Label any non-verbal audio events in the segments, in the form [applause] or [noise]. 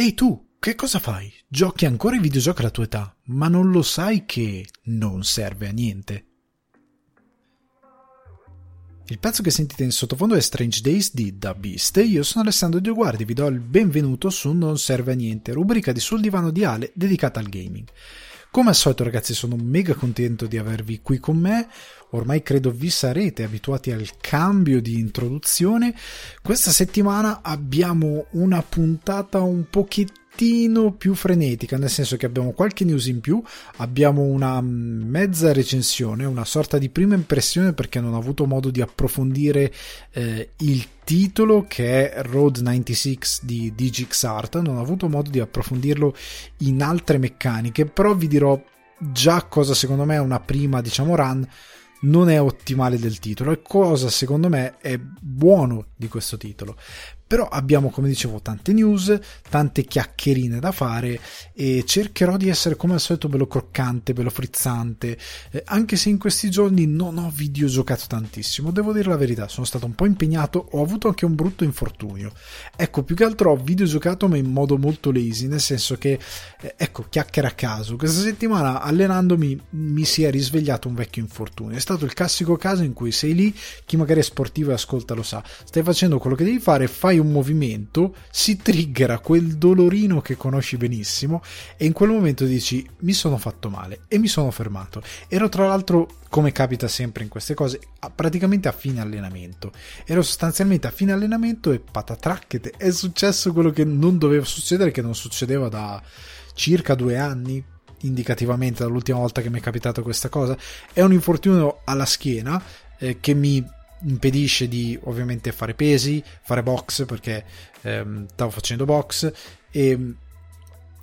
Ehi tu, che cosa fai? Giochi ancora i videogiochi alla tua età, ma non lo sai che non serve a niente. Il pezzo che sentite in sottofondo è Strange Days di Da Beast e io sono Alessandro Dioguardi vi do il benvenuto su Non serve a niente, rubrica di Sul divano di Ale dedicata al gaming. Come al solito ragazzi sono mega contento di avervi qui con me, ormai credo vi sarete abituati al cambio di introduzione. Questa settimana abbiamo una puntata un pochettino più frenetica, nel senso che abbiamo qualche news in più, abbiamo una mezza recensione, una sorta di prima impressione perché non ho avuto modo di approfondire eh, il titolo che è Road 96 di DigixArt, non ho avuto modo di approfondirlo in altre meccaniche, però vi dirò già cosa secondo me è una prima, diciamo, run non è ottimale del titolo e cosa secondo me è buono di questo titolo però abbiamo come dicevo tante news, tante chiacchierine da fare e cercherò di essere come al solito bello croccante, bello frizzante, eh, anche se in questi giorni non ho videogiocato tantissimo, devo dire la verità, sono stato un po' impegnato, ho avuto anche un brutto infortunio. Ecco, più che altro ho videogiocato ma in modo molto lazy, nel senso che eh, ecco, chiacchiera a caso. Questa settimana allenandomi mi si è risvegliato un vecchio infortunio. È stato il classico caso in cui sei lì, chi magari è sportivo e ascolta lo sa. Stai facendo quello che devi fare, fai un movimento, si triggera quel dolorino che conosci benissimo e in quel momento dici mi sono fatto male e mi sono fermato. Ero tra l'altro, come capita sempre in queste cose, praticamente a fine allenamento. Ero sostanzialmente a fine allenamento e patatracchete, è successo quello che non doveva succedere, che non succedeva da circa due anni, indicativamente dall'ultima volta che mi è capitata questa cosa. È un infortunio alla schiena eh, che mi impedisce di ovviamente fare pesi, fare box perché ehm, stavo facendo box e,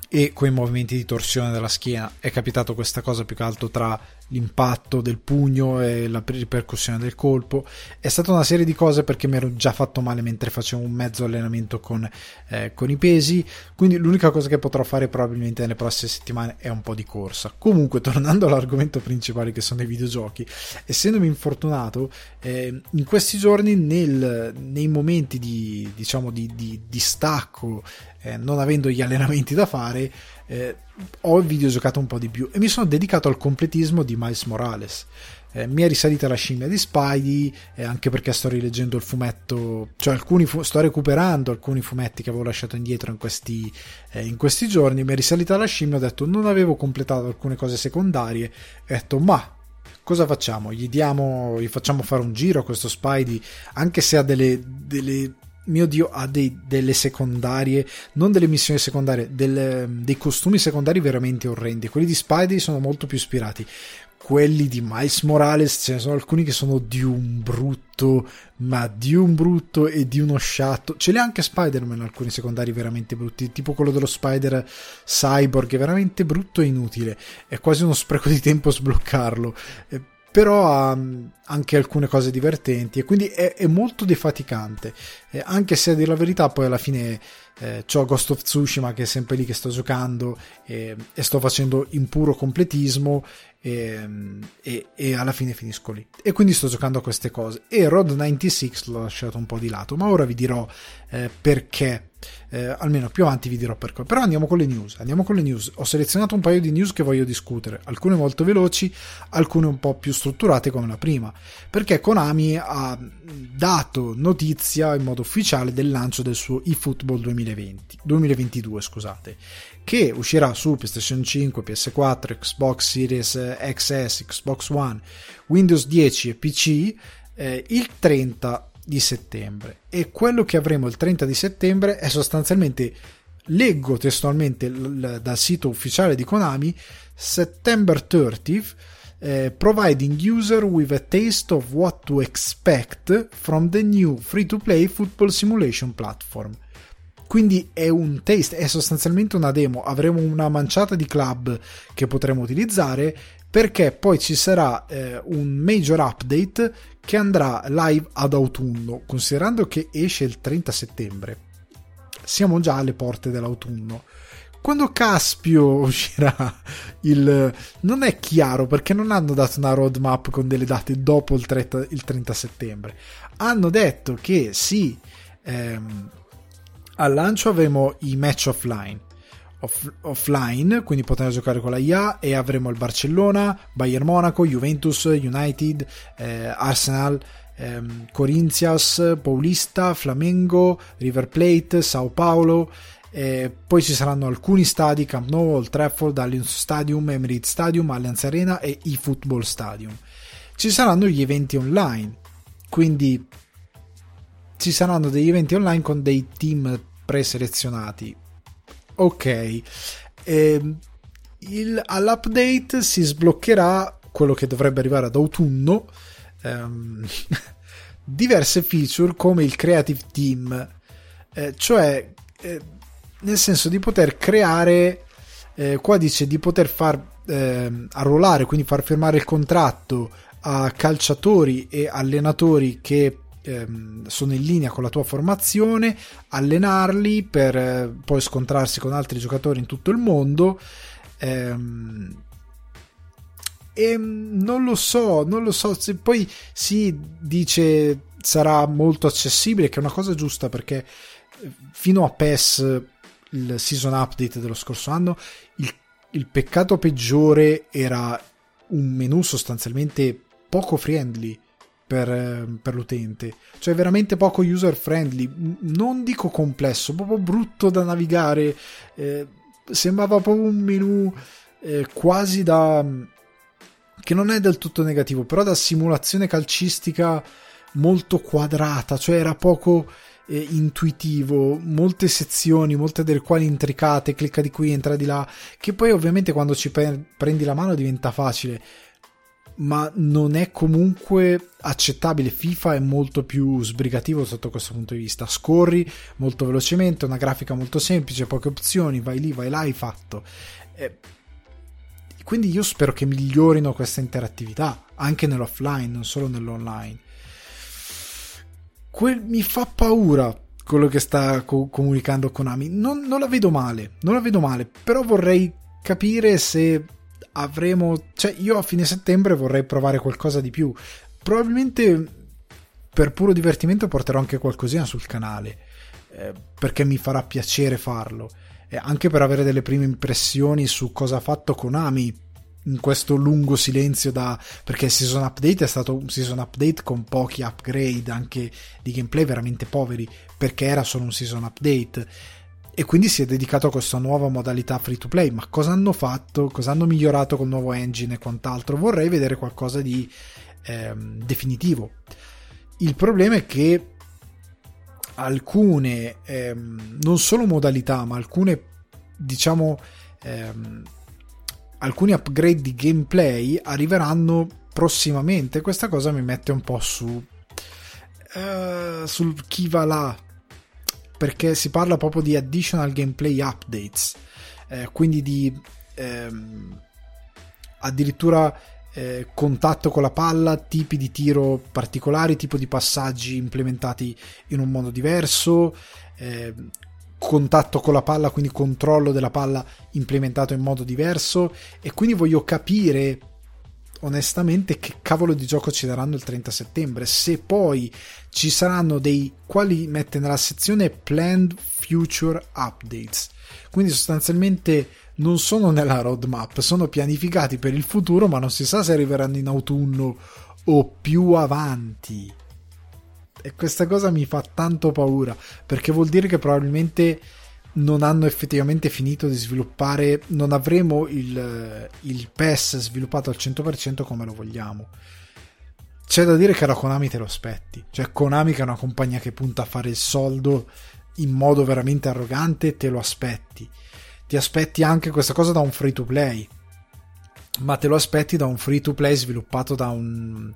e con i movimenti di torsione della schiena. È capitato questa cosa più che altro tra l'impatto del pugno e la ripercussione del colpo. È stata una serie di cose perché mi ero già fatto male mentre facevo un mezzo allenamento con, eh, con i pesi. Quindi l'unica cosa che potrò fare probabilmente nelle prossime settimane è un po' di corsa. Comunque, [laughs] tornando all'argomento principale che sono i videogiochi, essendomi infortunato, eh, in questi giorni nel, nei momenti di, diciamo, di, di, di stacco, eh, non avendo gli [laughs] allenamenti da fare, eh, ho videogiocato un po' di più e mi sono dedicato al completismo di Miles Morales. Eh, mi è risalita la scimmia di Spidey, eh, anche perché sto rileggendo il fumetto, cioè alcuni fu- sto recuperando alcuni fumetti che avevo lasciato indietro in questi, eh, in questi giorni. Mi è risalita la scimmia, ho detto non avevo completato alcune cose secondarie, ho detto ma cosa facciamo? Gli diamo, gli facciamo fare un giro a questo Spidey, anche se ha delle, delle mio dio, ha dei, delle secondarie, non delle missioni secondarie, delle, dei costumi secondari veramente orrendi. Quelli di Spidey sono molto più ispirati. Quelli di Miles Morales ce ne sono alcuni che sono di un brutto, ma di un brutto e di uno sciatto. Ce li anche Spider-Man alcuni secondari veramente brutti, tipo quello dello Spider Cyborg, è veramente brutto e inutile. È quasi uno spreco di tempo sbloccarlo però ha anche alcune cose divertenti e quindi è, è molto defaticante eh, anche se a dire la verità poi alla fine eh, ho Ghost of Tsushima che è sempre lì che sto giocando eh, e sto facendo in puro completismo e, e, e, alla fine finisco lì. E quindi sto giocando a queste cose. E Road 96 l'ho lasciato un po' di lato ma ora vi dirò eh, perché eh, almeno più avanti vi dirò perché. Però andiamo con le news andiamo con le news. Ho selezionato un paio di news che voglio discutere alcune molto veloci alcune un po' più strutturate come la prima perché Konami ha dato notizia in modo ufficiale del lancio del suo eFootball 2020 2022 scusate che uscirà su PlayStation 5, PS4, Xbox Series XS, Xbox One, Windows 10 e PC eh, il 30 di settembre. E quello che avremo il 30 di settembre è sostanzialmente, leggo testualmente dal sito ufficiale di Konami, September 30 eh, providing user with a taste of what to expect from the new free-to-play football simulation platform. Quindi è un taste, è sostanzialmente una demo. Avremo una manciata di club che potremo utilizzare perché poi ci sarà eh, un major update che andrà live ad autunno, considerando che esce il 30 settembre. Siamo già alle porte dell'autunno. Quando Caspio [laughs] uscirà il... non è chiaro perché non hanno dato una roadmap con delle date dopo il 30, il 30 settembre. Hanno detto che sì, ehm, Al lancio avremo i match offline. Off- offline, quindi potremo giocare con la IA e avremo il Barcellona, Bayern Monaco, Juventus, United, eh, Arsenal, ehm, Corinthians, Paulista, Flamengo, River Plate, Sao Paulo. Eh, poi ci saranno alcuni stadi, Camp Nou, Old Trafford, Allianz Stadium, Emirates Stadium, Allianz Arena e eFootball Stadium. Ci saranno gli eventi online, quindi ci saranno degli eventi online con dei team preselezionati. Ok, eh, il, all'update si sbloccherà quello che dovrebbe arrivare ad autunno. Ehm, [laughs] diverse feature come il creative team, eh, cioè eh, nel senso di poter creare, eh, qua dice di poter far ehm, arruolare, quindi far firmare il contratto a calciatori e allenatori che ehm, sono in linea con la tua formazione, allenarli per eh, poi scontrarsi con altri giocatori in tutto il mondo. Ehm, e non lo so, non lo so. Se poi si dice sarà molto accessibile, che è una cosa giusta perché eh, fino a PES, il season update dello scorso anno, il, il peccato peggiore era un menu sostanzialmente poco friendly per, eh, per, l'utente, cioè veramente poco user friendly, non dico complesso, proprio brutto da navigare, eh, sembrava proprio un menu eh, quasi da che non è del tutto negativo, però da simulazione calcistica molto quadrata, cioè era poco eh, intuitivo, molte sezioni, molte delle quali intricate, clicca di qui, entra di là, che poi ovviamente quando ci pre- prendi la mano diventa facile ma non è comunque accettabile. FIFA è molto più sbrigativo sotto questo punto di vista. Scorri molto velocemente, una grafica molto semplice, poche opzioni, vai lì, vai là, hai fatto. Eh, quindi io spero che migliorino questa interattività anche nell'offline, non solo nell'online. Quel, mi fa paura quello che sta co- comunicando Konami. Non, non la vedo male, non la vedo male, però vorrei capire se avremo. Cioè, io a fine settembre vorrei provare qualcosa di più. Probabilmente per puro divertimento porterò anche qualcosina sul canale. Eh, perché mi farà piacere farlo. E anche per avere delle prime impressioni su cosa ha fatto Konami in questo lungo silenzio da perché il season update è stato un season update con pochi upgrade anche di gameplay veramente poveri perché era solo un season update e quindi si è dedicato a questa nuova modalità free to play. Ma cosa hanno fatto? Cosa hanno migliorato col nuovo engine e quant'altro? Vorrei vedere qualcosa di ehm, definitivo. Il problema è che alcune, ehm, non solo modalità, ma alcune, diciamo, ehm, alcuni upgrade di gameplay arriveranno prossimamente. Questa cosa mi mette un po' su. Uh, sul chi va là perché si parla proprio di additional gameplay updates, eh, quindi di ehm, addirittura eh, contatto con la palla, tipi di tiro particolari, tipo di passaggi implementati in un modo diverso, eh, contatto con la palla, quindi controllo della palla implementato in modo diverso e quindi voglio capire onestamente che cavolo di gioco ci daranno il 30 settembre? Se poi ci saranno dei quali mette nella sezione planned future updates. Quindi sostanzialmente non sono nella roadmap sono pianificati per il futuro ma non si sa se arriveranno in autunno o più avanti. E questa cosa mi fa tanto paura perché vuol dire che probabilmente non hanno effettivamente finito di sviluppare, non avremo il, il PES sviluppato al 100% come lo vogliamo. C'è da dire che la Konami te lo aspetti, cioè Konami che è una compagnia che punta a fare il soldo in modo veramente arrogante, te lo aspetti. Ti aspetti anche questa cosa da un free to play, ma te lo aspetti da un free to play sviluppato da un,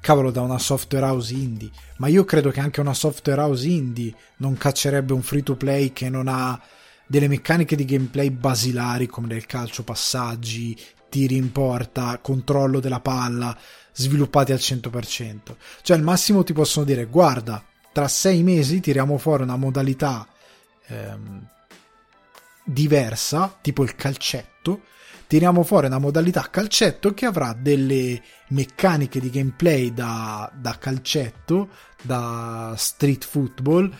cavolo da una software house indie, ma io credo che anche una software house indie non caccerebbe un free to play che non ha delle meccaniche di gameplay basilari come nel calcio passaggi, tiri in porta, controllo della palla, sviluppati al 100%. Cioè al massimo ti possono dire guarda, tra sei mesi tiriamo fuori una modalità ehm, diversa, tipo il calcetto, tiriamo fuori una modalità calcetto che avrà delle meccaniche di gameplay da, da calcetto, da street football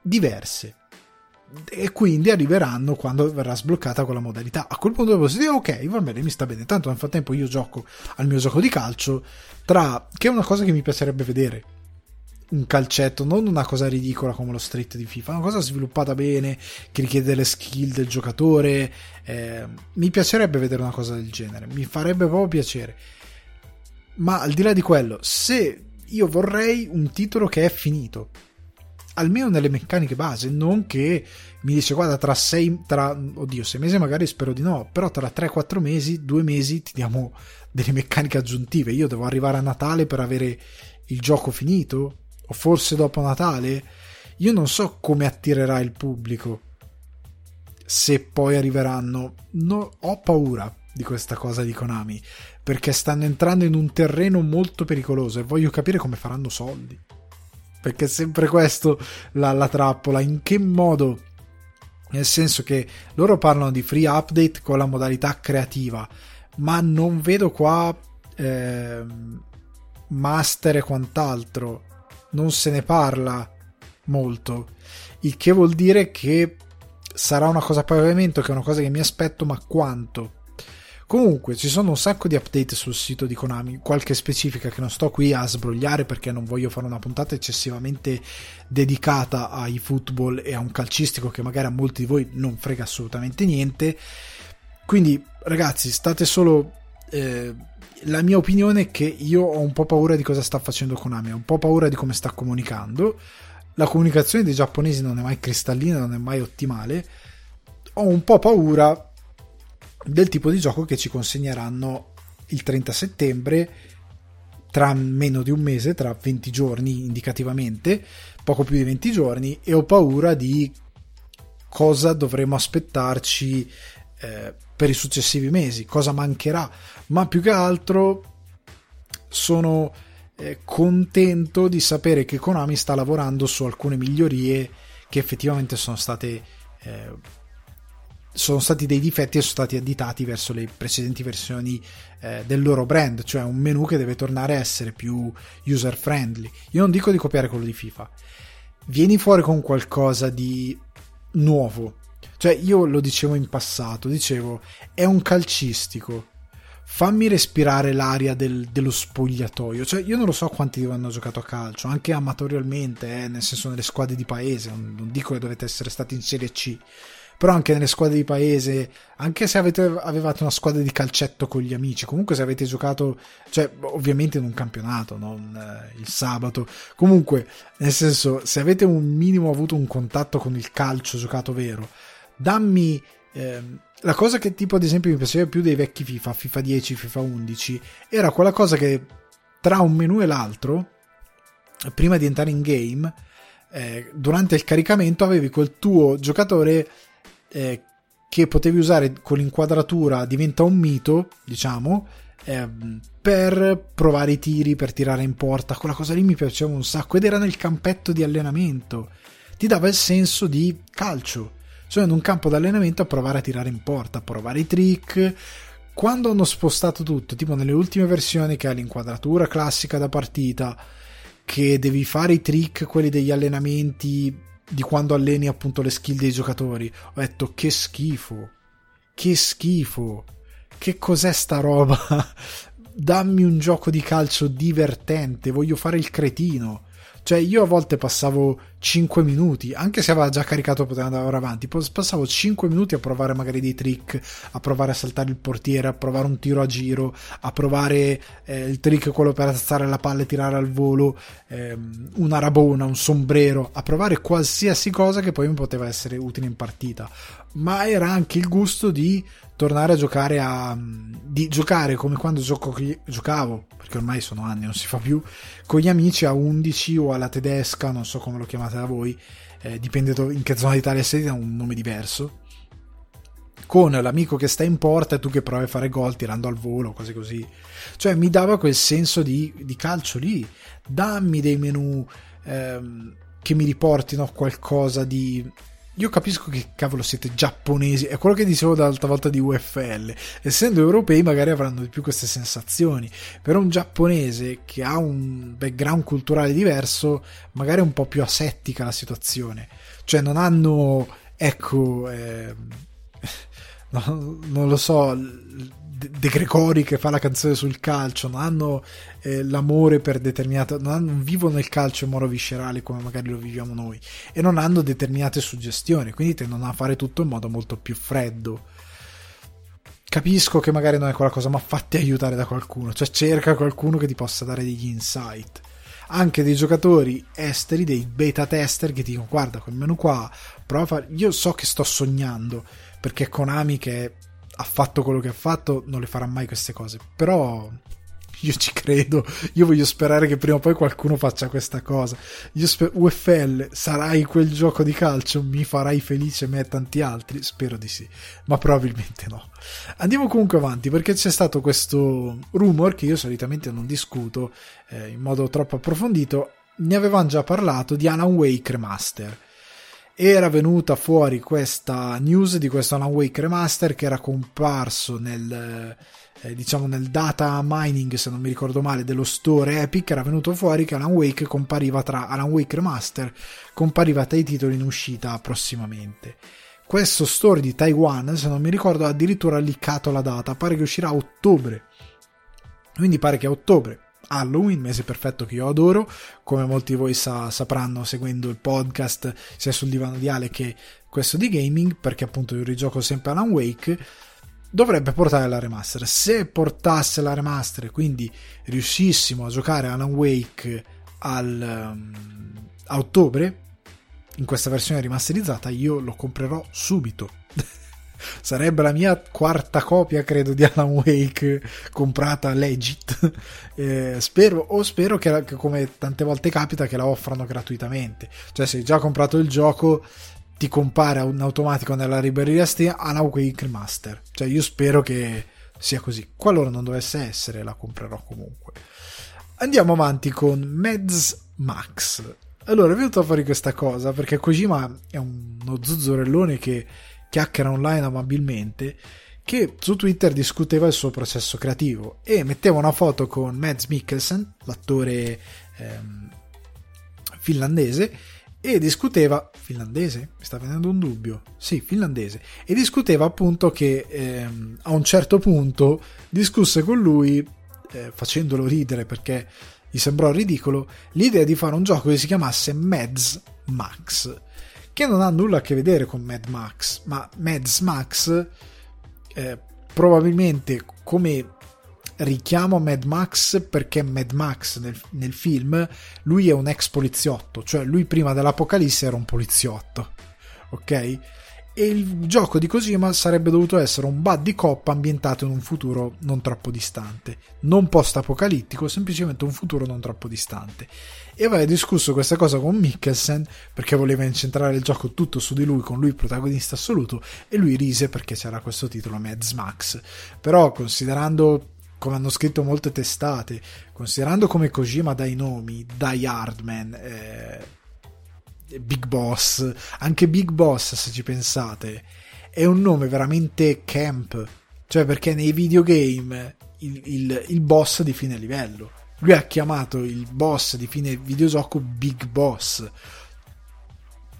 diverse. e quindi arriveranno quando verrà sbloccata quella modalità. A quel punto posso dire ok, va bene, mi sta bene. Tanto nel frattempo io gioco al mio gioco di calcio, tra che è una cosa che mi piacerebbe vedere. Un calcetto, non una cosa ridicola come lo street di FIFA, una cosa sviluppata bene, che richiede le skill del giocatore. Eh, mi piacerebbe vedere una cosa del genere, mi farebbe proprio piacere. Ma al di là di quello, se io vorrei un titolo che è finito, almeno nelle meccaniche base, non che mi dice guarda tra sei, tra, oddio, sei mesi magari spero di no, però tra 3-4 mesi, 2 mesi ti diamo delle meccaniche aggiuntive, io devo arrivare a Natale per avere il gioco finito, o forse dopo Natale, io non so come attirerà il pubblico, se poi arriveranno, no, ho paura di questa cosa di Konami, perché stanno entrando in un terreno molto pericoloso e voglio capire come faranno soldi perché è sempre questo la, la trappola. In che modo? Nel senso che loro parlano di free update con la modalità creativa, ma non vedo qua eh, master e quant'altro. Non se ne parla molto. Il che vuol dire che sarà una cosa a pavimento, che è una cosa che mi aspetto, ma quanto? Comunque ci sono un sacco di update sul sito di Konami, qualche specifica che non sto qui a sbrogliare perché non voglio fare una puntata eccessivamente dedicata ai football e a un calcistico che magari a molti di voi non frega assolutamente niente. Quindi ragazzi, state solo... Eh, la mia opinione è che io ho un po' paura di cosa sta facendo Konami, ho un po' paura di come sta comunicando. La comunicazione dei giapponesi non è mai cristallina, non è mai ottimale. Ho un po' paura del tipo di gioco che ci consegneranno il 30 settembre tra meno di un mese, tra 20 giorni indicativamente, poco più di 20 giorni, e ho paura di cosa dovremo aspettarci eh, per i successivi mesi, cosa mancherà, ma più che altro sono eh, contento di sapere che Konami sta lavorando su alcune migliorie che effettivamente sono state eh, sono stati dei difetti e sono stati additati verso le precedenti versioni eh, del loro brand, cioè un menu che deve tornare a essere più user friendly. Io non dico di copiare quello di FIFA, vieni fuori con qualcosa di nuovo. Cioè, io lo dicevo in passato, dicevo, è un calcistico. Fammi respirare l'aria del, dello spogliatoio. Cioè, io non lo so quanti di voi hanno giocato a calcio, anche amatorialmente, eh, nel senso nelle squadre di paese. Non, non dico che dovete essere stati in Serie C però anche nelle squadre di paese, anche se avete, avevate una squadra di calcetto con gli amici, comunque se avete giocato, cioè ovviamente in un campionato, non eh, il sabato, comunque nel senso se avete un minimo avuto un contatto con il calcio giocato vero, dammi... Eh, la cosa che tipo ad esempio mi piaceva più dei vecchi FIFA, FIFA 10, FIFA 11, era quella cosa che tra un menu e l'altro, prima di entrare in game, eh, durante il caricamento avevi quel tuo giocatore eh, che potevi usare con l'inquadratura diventa un mito, diciamo, eh, per provare i tiri, per tirare in porta. Quella cosa lì mi piaceva un sacco ed era nel campetto di allenamento. Ti dava il senso di calcio. Sono in un campo di allenamento a provare a tirare in porta, a provare i trick. Quando hanno spostato tutto, tipo nelle ultime versioni che ha l'inquadratura classica da partita, che devi fare i trick, quelli degli allenamenti di quando alleni appunto le skill dei giocatori. Ho detto che schifo, che schifo, che cos'è sta roba? [laughs] Dammi un gioco di calcio divertente, voglio fare il cretino. Cioè, io a volte passavo 5 minuti, anche se aveva già caricato poteva andare avanti, passavo 5 minuti a provare magari dei trick, a provare a saltare il portiere, a provare un tiro a giro, a provare eh, il trick quello per alzare la palla e tirare al volo, ehm, una rabona, un sombrero, a provare qualsiasi cosa che poi mi poteva essere utile in partita. Ma era anche il gusto di tornare a giocare a di giocare come quando gioco, giocavo perché ormai sono anni non si fa più con gli amici a 11 o alla tedesca non so come lo chiamate da voi eh, dipende in che zona d'Italia siete ha un nome diverso. Con l'amico che sta in porta e tu che provi a fare gol tirando al volo cose così. Cioè mi dava quel senso di, di calcio lì. Dammi dei menu ehm, che mi riportino a qualcosa di io capisco che cavolo siete giapponesi, è quello che dicevo l'altra volta di UFL. Essendo europei, magari avranno di più queste sensazioni. Per un giapponese che ha un background culturale diverso, magari è un po' più asettica la situazione. Cioè, non hanno ecco, [laughs] eh, no, non lo so, De Gregori che fa la canzone sul calcio, non hanno eh, l'amore per determinate, non, hanno, non, vivono il calcio in modo viscerale come magari lo viviamo noi e non hanno determinate suggestioni, quindi tendono a fare tutto in modo molto più freddo. Capisco che magari non è quella cosa, ma fatti aiutare da qualcuno, cioè cerca qualcuno che ti possa dare degli insight. Anche dei giocatori esteri, dei beta tester che ti dicono guarda quel menu qua, prova io so che sto sognando, perché Konami che ha fatto quello che ha fatto, non le farà mai queste cose. Però io ci credo, io voglio sperare che prima o poi qualcuno faccia questa cosa. Io sper- UFL, sarai quel gioco di calcio, mi farai felice me e tanti altri? Spero di sì, ma probabilmente no. Andiamo comunque avanti perché c'è stato questo rumor che io solitamente non discuto eh, in modo troppo approfondito. Ne avevamo già parlato di Alan Wake Remaster era venuta fuori questa news di questo Alan Wake Remaster che era comparso nel eh, diciamo nel data mining se non mi ricordo male dello store Epic era venuto fuori che Alan Wake compariva tra Alan Wake Remaster compariva tra i titoli in uscita prossimamente. Questo store di Taiwan se non mi ricordo ha addirittura liccato la data pare che uscirà a ottobre. Quindi pare che a ottobre Halloween, mese perfetto che io adoro, come molti di voi sa, sapranno seguendo il podcast sia sul divano di Ale che questo di gaming, perché appunto io rigioco sempre Alan Wake, dovrebbe portare la remaster. Se portasse la remaster, quindi riuscissimo a giocare Alan Wake al, um, a ottobre, in questa versione rimasterizzata, io lo comprerò subito. Sarebbe la mia quarta copia credo di Alan Wake comprata legit. Eh, spero o spero che, che, come tante volte capita che la offrano gratuitamente. Cioè se hai già comprato il gioco ti compare in automatico nella libreria Steam Alan Wake Master cioè io spero che sia così. Qualora non dovesse essere la comprerò comunque. Andiamo avanti con Meds Max. Allora è venuto fuori questa cosa perché Kojima è uno zuzzurellone che chiacchiera online amabilmente, che su Twitter discuteva il suo processo creativo e metteva una foto con Mads Mikkelsen, l'attore ehm, finlandese, e discuteva finlandese? Mi sta venendo un dubbio. Sì, finlandese. E discuteva appunto che ehm, a un certo punto discusse con lui, eh, facendolo ridere perché gli sembrò ridicolo, l'idea di fare un gioco che si chiamasse Mads Max che non ha nulla a che vedere con Mad Max, ma Mads Max eh, probabilmente come richiamo Mad Max perché Mad Max nel, nel, film lui è un ex poliziotto, cioè lui prima dell'apocalisse era un poliziotto, ok? e il gioco di Kojima sarebbe dovuto essere un buddy cop ambientato in un futuro non troppo distante, non post-apocalittico, semplicemente un futuro non troppo distante. E aveva discusso questa cosa con Mikkelsen perché voleva incentrare il gioco tutto su di lui, con lui protagonista assoluto, e lui rise perché c'era questo titolo Mads Max. Però considerando come hanno scritto molte testate, considerando come Kojima dai nomi, Die Hardman, eh, Big Boss, anche Big Boss se ci pensate, è un nome veramente camp, cioè perché nei videogame il, il, il boss di fine livello. Lui ha chiamato il boss di fine videogioco Big Boss.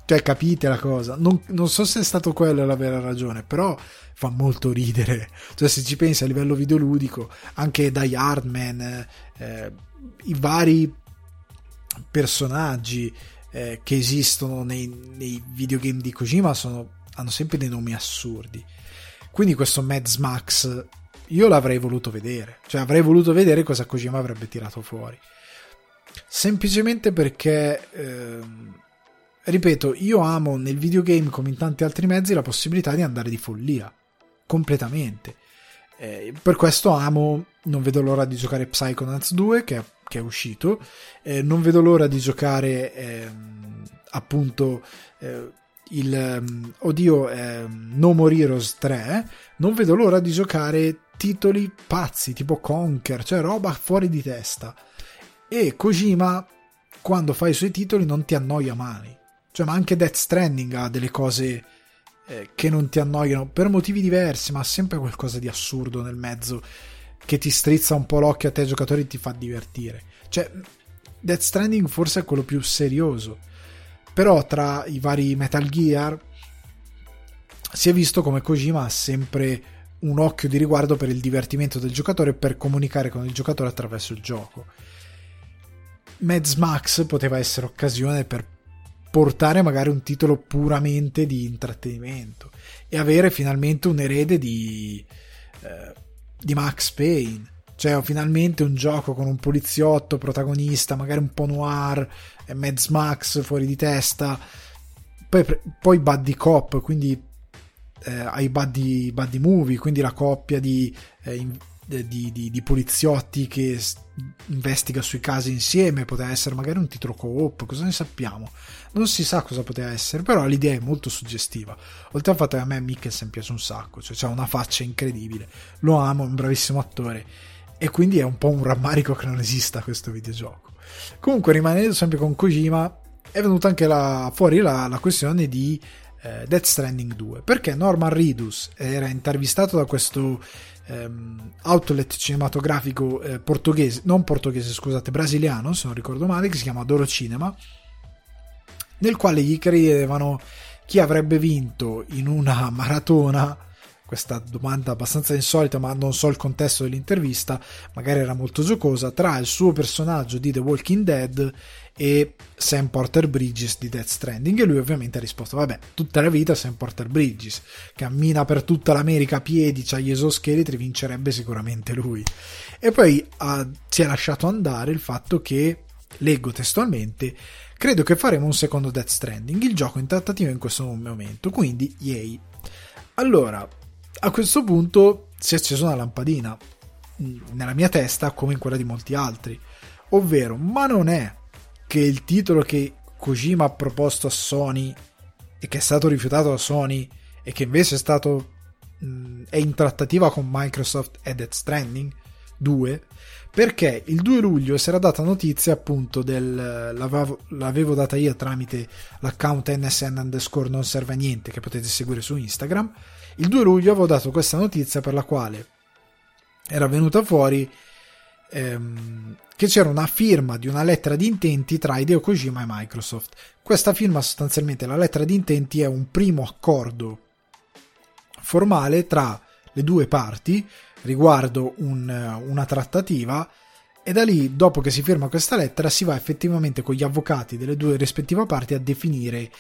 Cioè, capite la cosa? Non, non so se è stato quello la vera ragione, però fa molto ridere. Cioè, se ci pensi a livello videoludico, anche Die Hardman, eh, i vari personaggi, eh, che esistono nei, nei, videogame di Kojima sono, hanno sempre dei nomi assurdi. Quindi questo Mads Max io l'avrei voluto vedere, cioè avrei voluto vedere cosa Kojima avrebbe tirato fuori. Semplicemente perché, eh, ripeto, io amo nel videogame come in tanti altri mezzi la possibilità di andare di follia, completamente. Eh, per questo amo, non vedo l'ora di giocare Psychonauts 2, che che è uscito. Eh, non vedo l'ora di giocare ehm, appunto eh, il ehm, oddio ehm, No More Heroes 3. Non vedo l'ora di giocare titoli pazzi tipo Conker, cioè roba fuori di testa. E Kojima, quando fa i suoi titoli, non ti annoia mai. Cioè, ma anche Death Stranding ha delle cose eh, che non ti annoiano per motivi diversi, ma sempre qualcosa di assurdo nel mezzo che ti strizza un po' l'occhio a te giocatori e ti fa divertire. Cioè, Death Stranding forse è quello più serioso. Però tra i vari Metal Gear si è visto come Kojima ha sempre un occhio di riguardo per il divertimento del giocatore e per comunicare con il giocatore attraverso il gioco. Mads Max poteva essere occasione per portare magari un titolo puramente di intrattenimento e avere finalmente un erede di, eh, di Max Payne. Cioè, finalmente un gioco con un poliziotto protagonista, magari un po' noir, Mads Max fuori di testa. Poi, poi Buddy Cop, quindi eh, ai buddy, buddy movie, quindi la coppia di, eh, di, di, di, poliziotti che investiga sui casi insieme, poteva essere magari un titolo co-op, cosa ne sappiamo? Non si sa cosa poteva essere, però l'idea è molto suggestiva. Oltre al fatto che a me Mikkelsen piace un sacco, cioè ha una faccia incredibile, lo amo, è un bravissimo attore e quindi è un po' un rammarico che non esista questo videogioco. Comunque, rimanendo sempre con Kojima, è venuta anche la, fuori la, la questione di eh, Death Stranding 2 perché Norman Reedus era intervistato da questo ehm, outlet cinematografico eh, portoghese, non portoghese scusate, brasiliano se non ricordo male, che si chiama Doro Cinema nel quale gli chiedevano chi avrebbe vinto in una [laughs] maratona. Questa domanda abbastanza insolita, ma non so il contesto dell'intervista, magari era molto giocosa, tra il suo personaggio di The Walking Dead e Sam Porter Bridges di Death Stranding e lui ovviamente ha risposto vabbè tutta la vita Sam Porter Bridges cammina per tutta l'America a piedi c'ha gli esoscheletri vincerebbe sicuramente lui. E poi ha, si è lasciato andare il fatto che leggo testualmente credo che faremo un secondo Death Stranding il gioco in trattativa in questo momento quindi yay. Allora a questo punto si è accesa una lampadina nella mia testa come in quella di molti altri, ovvero ma non è che il titolo che Kojima ha proposto a Sony e che è stato rifiutato da Sony e che invece è stato mh, è in trattativa con Microsoft e Death Stranding 2 perché il 2 luglio si era data notizia appunto del l'avevo, l'avevo data io tramite l'account nsn underscore non serve a niente che potete seguire su Instagram. Il 2 luglio avevo dato questa notizia per la quale era venuta fuori ehm, che c'era una firma di una lettera di intenti tra Hideo Kojima e Microsoft. Questa firma sostanzialmente, la lettera di intenti è un primo accordo formale tra le due parti riguardo un, una trattativa e da lì, dopo che si firma questa lettera, si va effettivamente con gli avvocati delle due rispettive parti a definire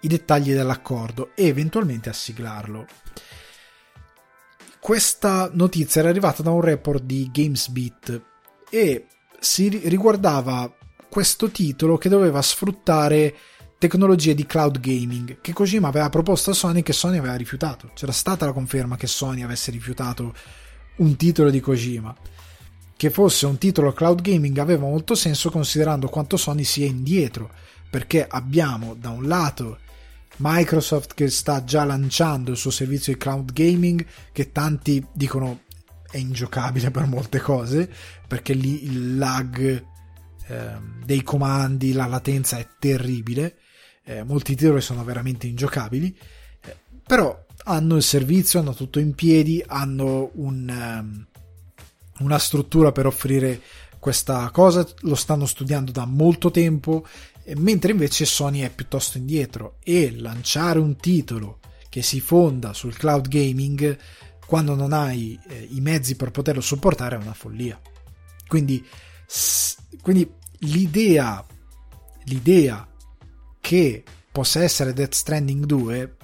i dettagli dell'accordo e eventualmente a siglarlo. Questa notizia era arrivata da un report di GamesBeat e si riguardava questo titolo che doveva sfruttare tecnologie di cloud gaming che Kojima aveva proposto a Sony che Sony aveva rifiutato. C'era stata la conferma che Sony avesse rifiutato un titolo di Kojima. Che fosse un titolo cloud gaming aveva molto senso considerando quanto Sony sia indietro, perché abbiamo da un lato Microsoft che sta già lanciando il suo servizio di cloud gaming che tanti dicono è ingiocabile per molte cose perché lì il lag eh, dei comandi, la latenza è terribile, eh, molti titoli sono veramente ingiocabili, eh, però hanno il servizio, hanno tutto in piedi, hanno un, um, una struttura per offrire questa cosa, lo stanno studiando da molto tempo mentre invece Sony è piuttosto indietro e lanciare un titolo che si fonda sul cloud gaming quando non hai eh, i mezzi per poterlo supportare è una follia. Quindi, s- quindi l'idea, l'idea che possa essere Death Stranding 2,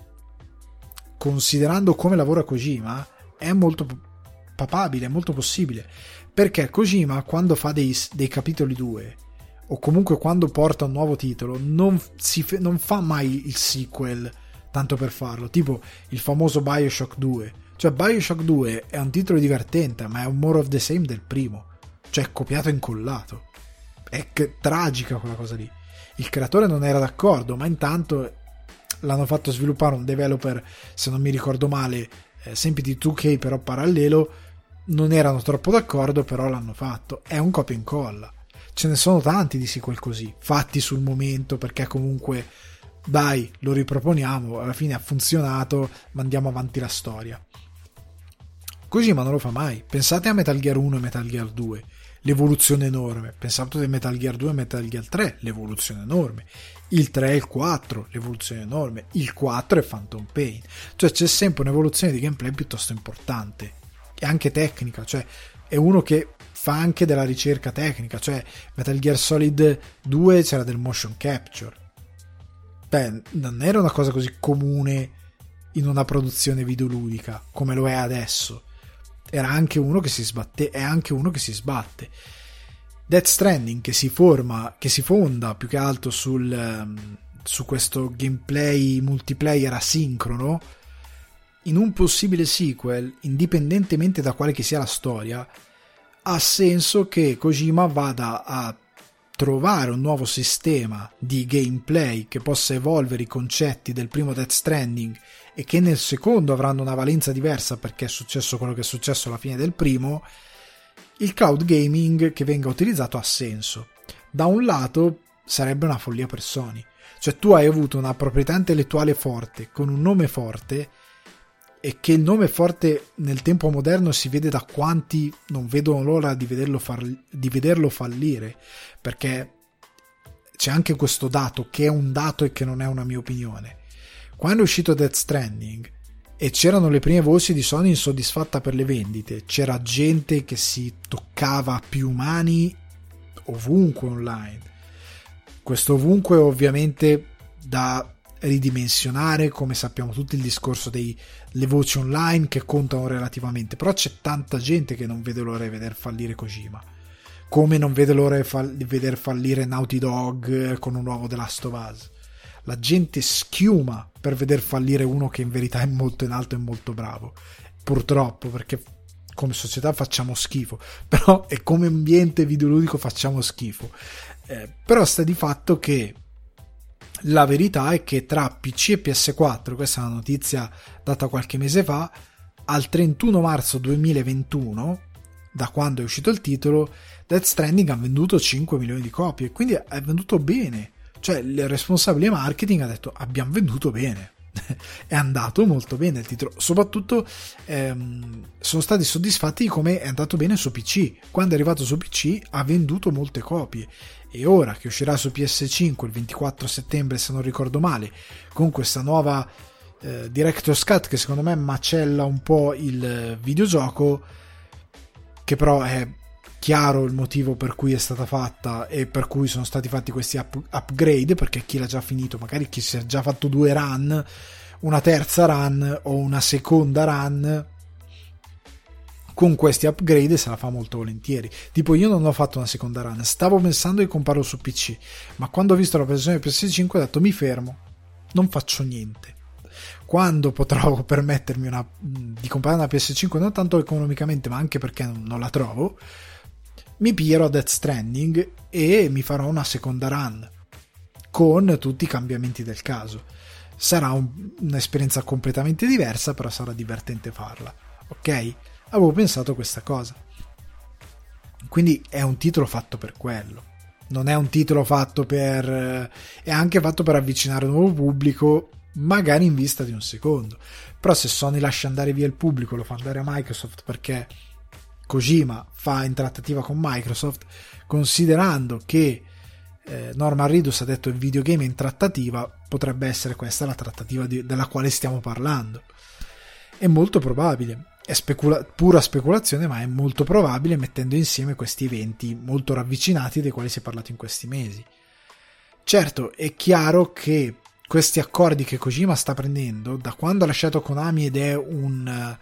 considerando come lavora Kojima, è molto papabile, è molto possibile. Perché Kojima, quando fa dei, dei capitoli 2, o comunque quando porta un nuovo titolo, non, si, non fa mai il sequel tanto per farlo, tipo il famoso Bioshock 2. Cioè, Bioshock 2 è un titolo divertente, ma è un more of the same del primo. Cioè, copiato e incollato. È che, tragica quella cosa lì. Il creatore non era d'accordo, ma intanto l'hanno fatto sviluppare un developer, se non mi ricordo male, eh, sempre di 2K però parallelo, non erano troppo d'accordo, però l'hanno fatto. È un copia e incolla ce ne sono tanti di sequel così, fatti sul momento perché comunque dai, lo riproponiamo, alla fine ha funzionato, mandiamo avanti la storia. Così ma non lo fa mai. Pensate a Metal Gear 1 e Metal Gear 2. l'evoluzione enorme. Pensate di Metal Gear 2 e Metal Gear 3, l'evoluzione enorme. Il 3 e il 4, l'evoluzione enorme. Il 4 è Phantom Pain. Cioè c'è sempre un'evoluzione di gameplay piuttosto importante. E anche tecnica, cioè è uno che fa anche della ricerca tecnica. Cioè Metal Gear Solid 2 c'era del motion capture. Beh, non era una cosa così comune in una produzione videoludica come lo è adesso era anche uno che si sbatte, è anche uno che si sbatte. Death Stranding che si forma, che si fonda più che altro sul, um, su questo gameplay multiplayer asincrono, in un possibile sequel, indipendentemente da quale che sia la storia, ha senso che Kojima vada a trovare un nuovo sistema di gameplay che possa evolvere i concetti del primo Death Stranding e che nel secondo avranno una valenza diversa perché è successo quello che è successo alla fine del primo, il cloud gaming che venga utilizzato ha senso. Da un lato sarebbe una follia per Sony, cioè tu hai avuto una proprietà intellettuale forte con un nome forte e che il nome forte nel tempo moderno si vede da quanti non vedono l'ora di vederlo, far, di vederlo fallire. Perché c'è anche questo dato che è un dato e che non è una mia opinione quando è uscito Death Stranding e c'erano le prime voci di Sony insoddisfatta per le vendite, c'era gente che si toccava più mani ovunque online. Questo ovunque ovviamente da ridimensionare, come sappiamo tutti, il discorso delle voci online che contano relativamente, però c'è tanta gente che non vede l'ora di vedere fallire Kojima, come non vede l'ora di, fall- di vedere fallire Naughty Dog con un nuovo The Last of Us la gente schiuma per veder fallire uno che in verità è molto in alto e molto bravo. Purtroppo, perché come società facciamo schifo, [laughs] però e come ambiente videoludico facciamo schifo. Eh, però sta di fatto che la verità è che tra PC e PS4, questa è una notizia data qualche mese fa, al 31 marzo 2021, da quando è uscito il titolo, Death Stranding ha venduto 5 milioni di copie, quindi è venduto bene. Cioè il responsabile marketing ha detto abbiamo venduto bene. [laughs] è andato molto bene il titolo. Soprattutto ehm, sono stati soddisfatti di come è andato bene su PC. Quando è arrivato su PC ha venduto molte copie. E ora che uscirà su PS5 il 24 settembre, se non ricordo male, con questa nuova eh, Director's Cut che secondo me macella un po' il videogioco, che però è chiaro il motivo per cui è stata fatta e per cui sono stati fatti questi up- upgrade, perché chi l'ha già finito, magari chi si è già fatto due run, una terza run o una seconda run, con questi upgrade se la fa molto volentieri. Tipo, io non ho fatto una seconda run, stavo pensando di comprarlo su PC, ma quando ho visto la versione PS5 ho detto mi fermo, non faccio niente. Quando potrò [laughs] permettermi una, di comprare una PS5, non tanto economicamente, ma anche perché non la trovo, mi pierò Death Stranding e mi farò una seconda run con tutti i cambiamenti del caso. Sarà un, un'esperienza completamente diversa, però sarà divertente farla. Ok? Avevo pensato questa cosa. Quindi è un titolo fatto per quello. Non è un titolo fatto per. è anche fatto per avvicinare un nuovo pubblico, magari in vista di un secondo. Però se Sony lascia andare via il pubblico, lo fa andare a Microsoft perché Kojima fa in trattativa con Microsoft, considerando che eh, Norman Reedus ha detto il videogame in trattativa, potrebbe essere questa la trattativa di, della quale stiamo parlando. È molto probabile, è specula- pura speculazione, ma è molto probabile mettendo insieme questi eventi molto ravvicinati dei quali si è parlato in questi mesi. Certo, è chiaro che questi accordi che Kojima sta prendendo, da quando ha lasciato Konami ed è un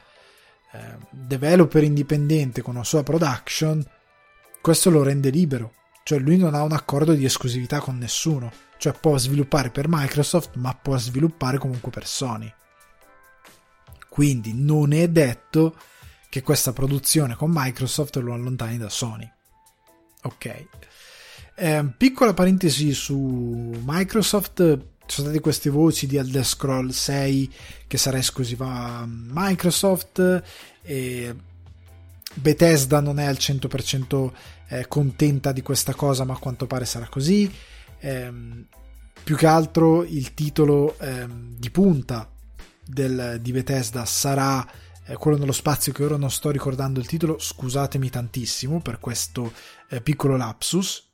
eh, developer indipendente con una sua production, questo lo rende libero. Cioè lui non ha un accordo di esclusività con nessuno. Cioè può sviluppare per Microsoft, ma può sviluppare comunque per Sony. Quindi non è detto che questa produzione con Microsoft lo allontani da Sony. Ok. Eh, piccola parentesi su Microsoft ci sono state queste voci di Elder Scroll 6 che sarà esclusiva a Microsoft e Bethesda non è al 100% eh, contenta di questa cosa ma a quanto pare sarà così ehm, più che altro il titolo ehm, di punta del, di Bethesda sarà eh, quello nello spazio che ora non sto ricordando il titolo, scusatemi tantissimo per questo eh, piccolo lapsus.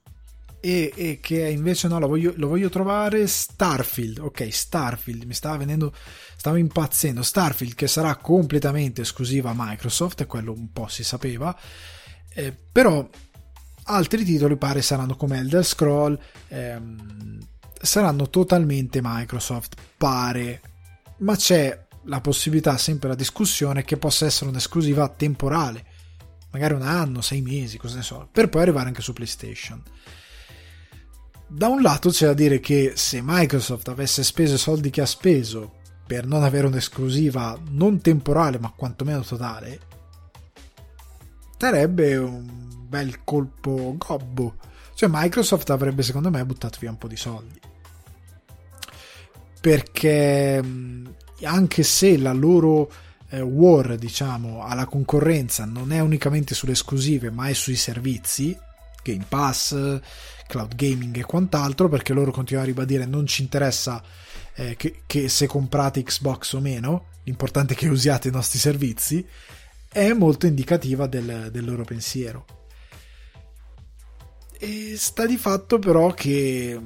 E, e, che invece no, lo voglio, lo voglio, trovare Starfield. Ok, Starfield mi stava venendo, stavo impazzendo. Starfield che sarà completamente esclusiva a Microsoft, quello un po' si sapeva. Eh, però altri titoli pare saranno come Elder Scroll, ehm, saranno totalmente Microsoft, pare. Ma c'è la possibilità, sempre la discussione, che possa essere un'esclusiva temporale, magari un anno, sei mesi, cosa ne so, per poi arrivare anche su PlayStation. Da un lato c'è da dire che se Microsoft avesse speso i soldi che ha speso per non avere un'esclusiva non temporale ma quantomeno totale, sarebbe un bel colpo gobbo. Cioè Microsoft avrebbe secondo me buttato via un po' di soldi. Perché anche se la loro eh, war, diciamo, alla concorrenza non è unicamente sulle esclusive, ma è sui servizi, Game Pass, cloud gaming e quant'altro, perché loro continuano a ribadire non ci interessa eh, che, che, se comprate Xbox o meno, l'importante è che usiate i nostri servizi, è molto indicativa del, del loro pensiero. E sta di fatto però che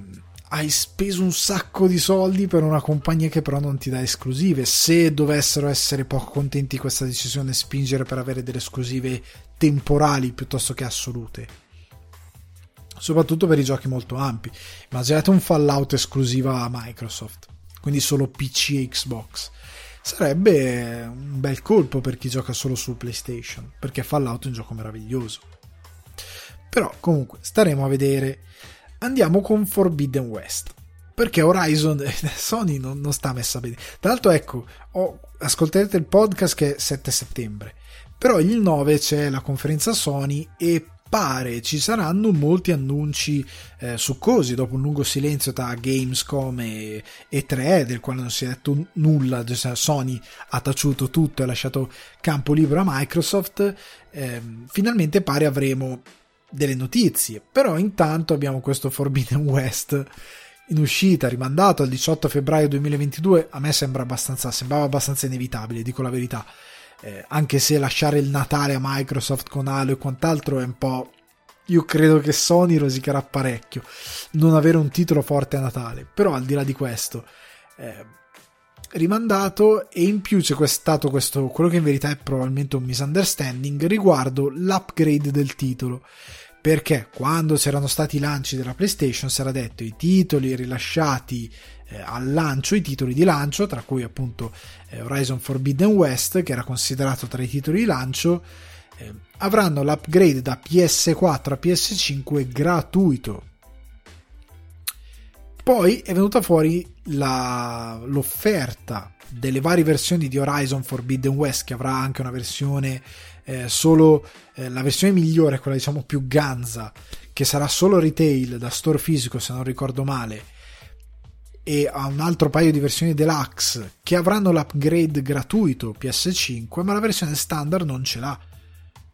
hai speso un sacco di soldi per una compagnia che però non ti dà esclusive. Se dovessero essere poco contenti di questa decisione, spingere per avere delle esclusive temporali piuttosto che assolute. Soprattutto per i giochi molto ampi. Immaginate un Fallout esclusiva a Microsoft, quindi solo PC e Xbox. Sarebbe un bel colpo per chi gioca solo su PlayStation, perché Fallout è un gioco meraviglioso. Però comunque staremo a vedere andiamo con Forbidden West. Perché Horizon [laughs] Sony non, non sta messa bene. Tra l'altro, ecco, ho, ascolterete il podcast che è 7 settembre. Però il 9 c'è la conferenza Sony e pare ci saranno molti annunci eh, succosi dopo un lungo silenzio tra Gamescom e, e 3 del quale non si è detto nulla cioè Sony ha taciuto tutto e ha lasciato campo libero a Microsoft eh, finalmente pare avremo delle notizie, però intanto abbiamo questo Forbidden [laughs] West in uscita, rimandato al 18 febbraio 2022, a me sembra abbastanza, sembrava abbastanza inevitabile, dico la verità, eh, anche se lasciare il Natale a Microsoft con Halo e quant'altro è un po'... Io credo che Sony rosicherà parecchio non avere un titolo forte a Natale, però al di là di questo, eh, rimandato e in più c'è stato questo, quello che in verità è probabilmente un misunderstanding riguardo l'upgrade del titolo. Perché quando c'erano stati i lanci della PlayStation si era detto i titoli rilasciati eh, al lancio, i titoli di lancio, tra cui appunto eh, Horizon Forbidden West, che era considerato tra i titoli di lancio, eh, avranno l'upgrade da PS4 a PS5 gratuito. Poi è venuta fuori la, l'offerta delle varie versioni di Horizon Forbidden West, che avrà anche una versione eh, solo eh, la versione migliore, quella diciamo più ganza, che sarà solo retail da store fisico se non ricordo male, e a un altro paio di versioni deluxe che avranno l'upgrade gratuito PS5, ma la versione standard non ce l'ha.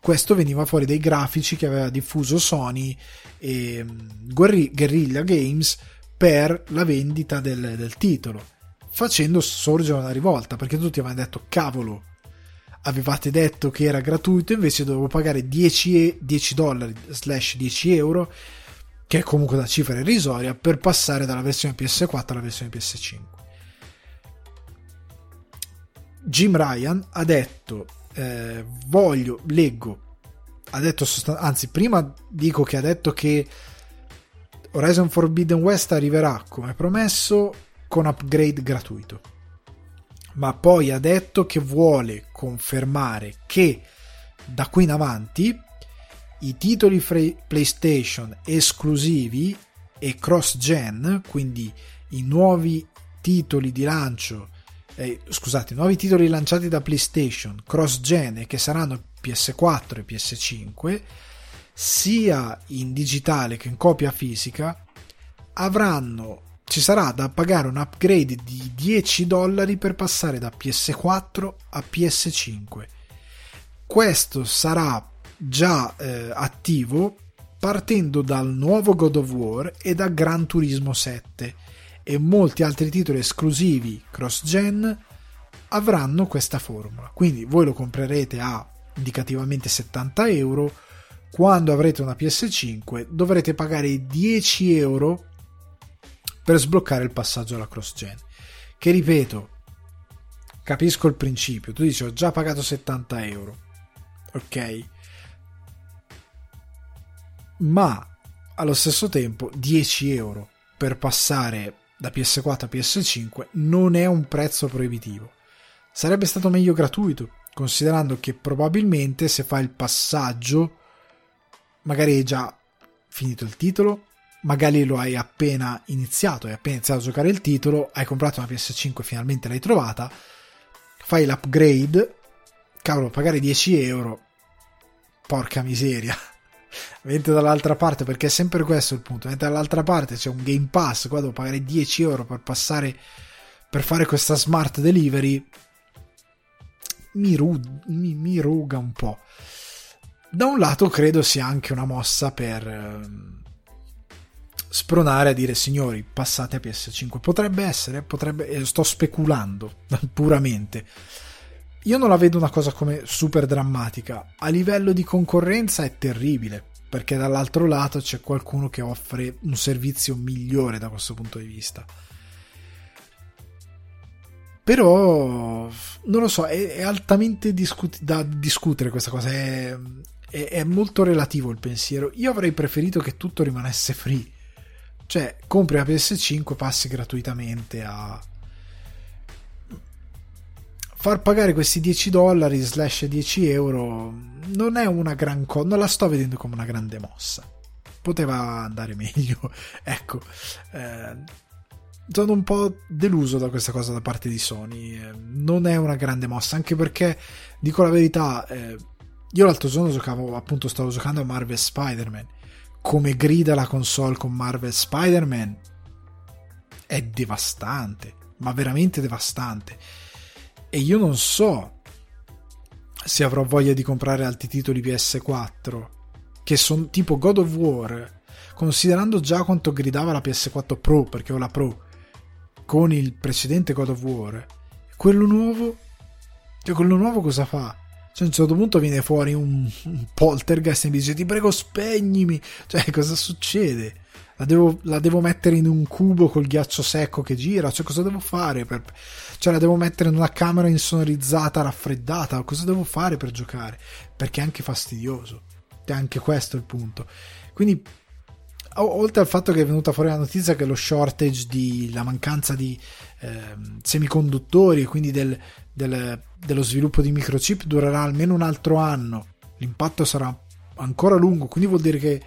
Questo veniva fuori dai grafici che aveva diffuso Sony e mm, Guerrilla Games per la vendita del, del titolo, facendo sorgere una rivolta perché tutti avevano detto cavolo, avevate detto che era gratuito, invece dovevo pagare 10, 10 dollari slash 10 euro, che è comunque una cifra irrisoria, per passare dalla versione PS4 alla versione PS5. Jim Ryan ha detto, eh, voglio, leggo, ha detto, anzi prima dico che ha detto che Horizon Forbidden West arriverà come promesso con upgrade gratuito ma poi ha detto che vuole confermare che da qui in avanti i titoli PlayStation esclusivi e cross-gen, quindi i nuovi titoli di lancio, eh, scusate, i nuovi titoli lanciati da PlayStation cross-gen e che saranno PS4 e PS5, sia in digitale che in copia fisica, avranno ci sarà da pagare un upgrade di 10 dollari per passare da PS4 a PS5. Questo sarà già eh, attivo partendo dal nuovo God of War e da Gran Turismo 7 e molti altri titoli esclusivi cross-gen avranno questa formula. Quindi voi lo comprerete a indicativamente 70 euro. Quando avrete una PS5 dovrete pagare 10 euro per sbloccare il passaggio alla cross gen. Che ripeto, capisco il principio. Tu dici ho già pagato 70 euro. Ok. Ma allo stesso tempo 10 euro per passare da PS4 a PS5 non è un prezzo proibitivo. Sarebbe stato meglio gratuito, considerando che probabilmente se fai il passaggio, magari hai già finito il titolo, magari lo hai appena iniziato, hai appena iniziato a giocare il titolo, hai comprato una PS5 e finalmente l'hai trovata, fai l'upgrade, cavolo, pagare 10 euro, porca miseria. Mentre dall'altra parte, perché è sempre questo il punto, mentre dall'altra parte c'è un Game Pass, qua devo pagare 10 euro per passare, per fare questa smart delivery, mi, ru- mi, mi ruga un po'. Da un lato credo sia anche una mossa per ehm, spronare a dire signori passate a PS5 potrebbe essere potrebbe eh, sto speculando [laughs] puramente io non la vedo una cosa come super drammatica. A livello di concorrenza è terribile perché dall'altro lato c'è qualcuno che offre un servizio migliore da questo punto di vista. Però non lo so è, è altamente discut- da discutere questa cosa è, è, è molto relativo il pensiero. Io avrei preferito che tutto rimanesse free. Cioè, compri la PS5, passi gratuitamente a far pagare questi 10 dollari slash 10 euro non è una gran cosa, non la sto vedendo come una grande mossa. Poteva andare meglio, [laughs] ecco. Eh, sono un po' deluso da questa cosa da parte di Sony. Eh, non è una grande mossa, anche perché, dico la verità, eh, io l'altro giorno giocavo, appunto, stavo giocando a Marvel Spider-Man come grida la console con Marvel Spider-Man è devastante, ma veramente devastante. E io non so se avrò voglia di comprare altri titoli PS4 che sono tipo God of War, considerando già quanto gridava la PS4 Pro, perché ho la Pro, con il precedente God of War, quello nuovo, cioè quello nuovo cosa fa? Cioè, a un certo punto viene fuori un, un poltergeist e mi dice: Ti prego, spegnimi. Cioè, [laughs] cosa succede? La devo, la devo, mettere in un cubo col ghiaccio secco che gira. Cioè, cosa devo fare? Per... Cioè, la devo mettere in una camera insonorizzata, raffreddata. Cosa devo fare per giocare? Perché è anche fastidioso. E anche questo è il punto. Quindi, oltre al fatto che è venuta fuori la notizia che lo shortage di la mancanza di eh, semiconduttori e quindi del, del, dello sviluppo di microchip durerà almeno un altro anno. L'impatto sarà ancora lungo, quindi vuol dire che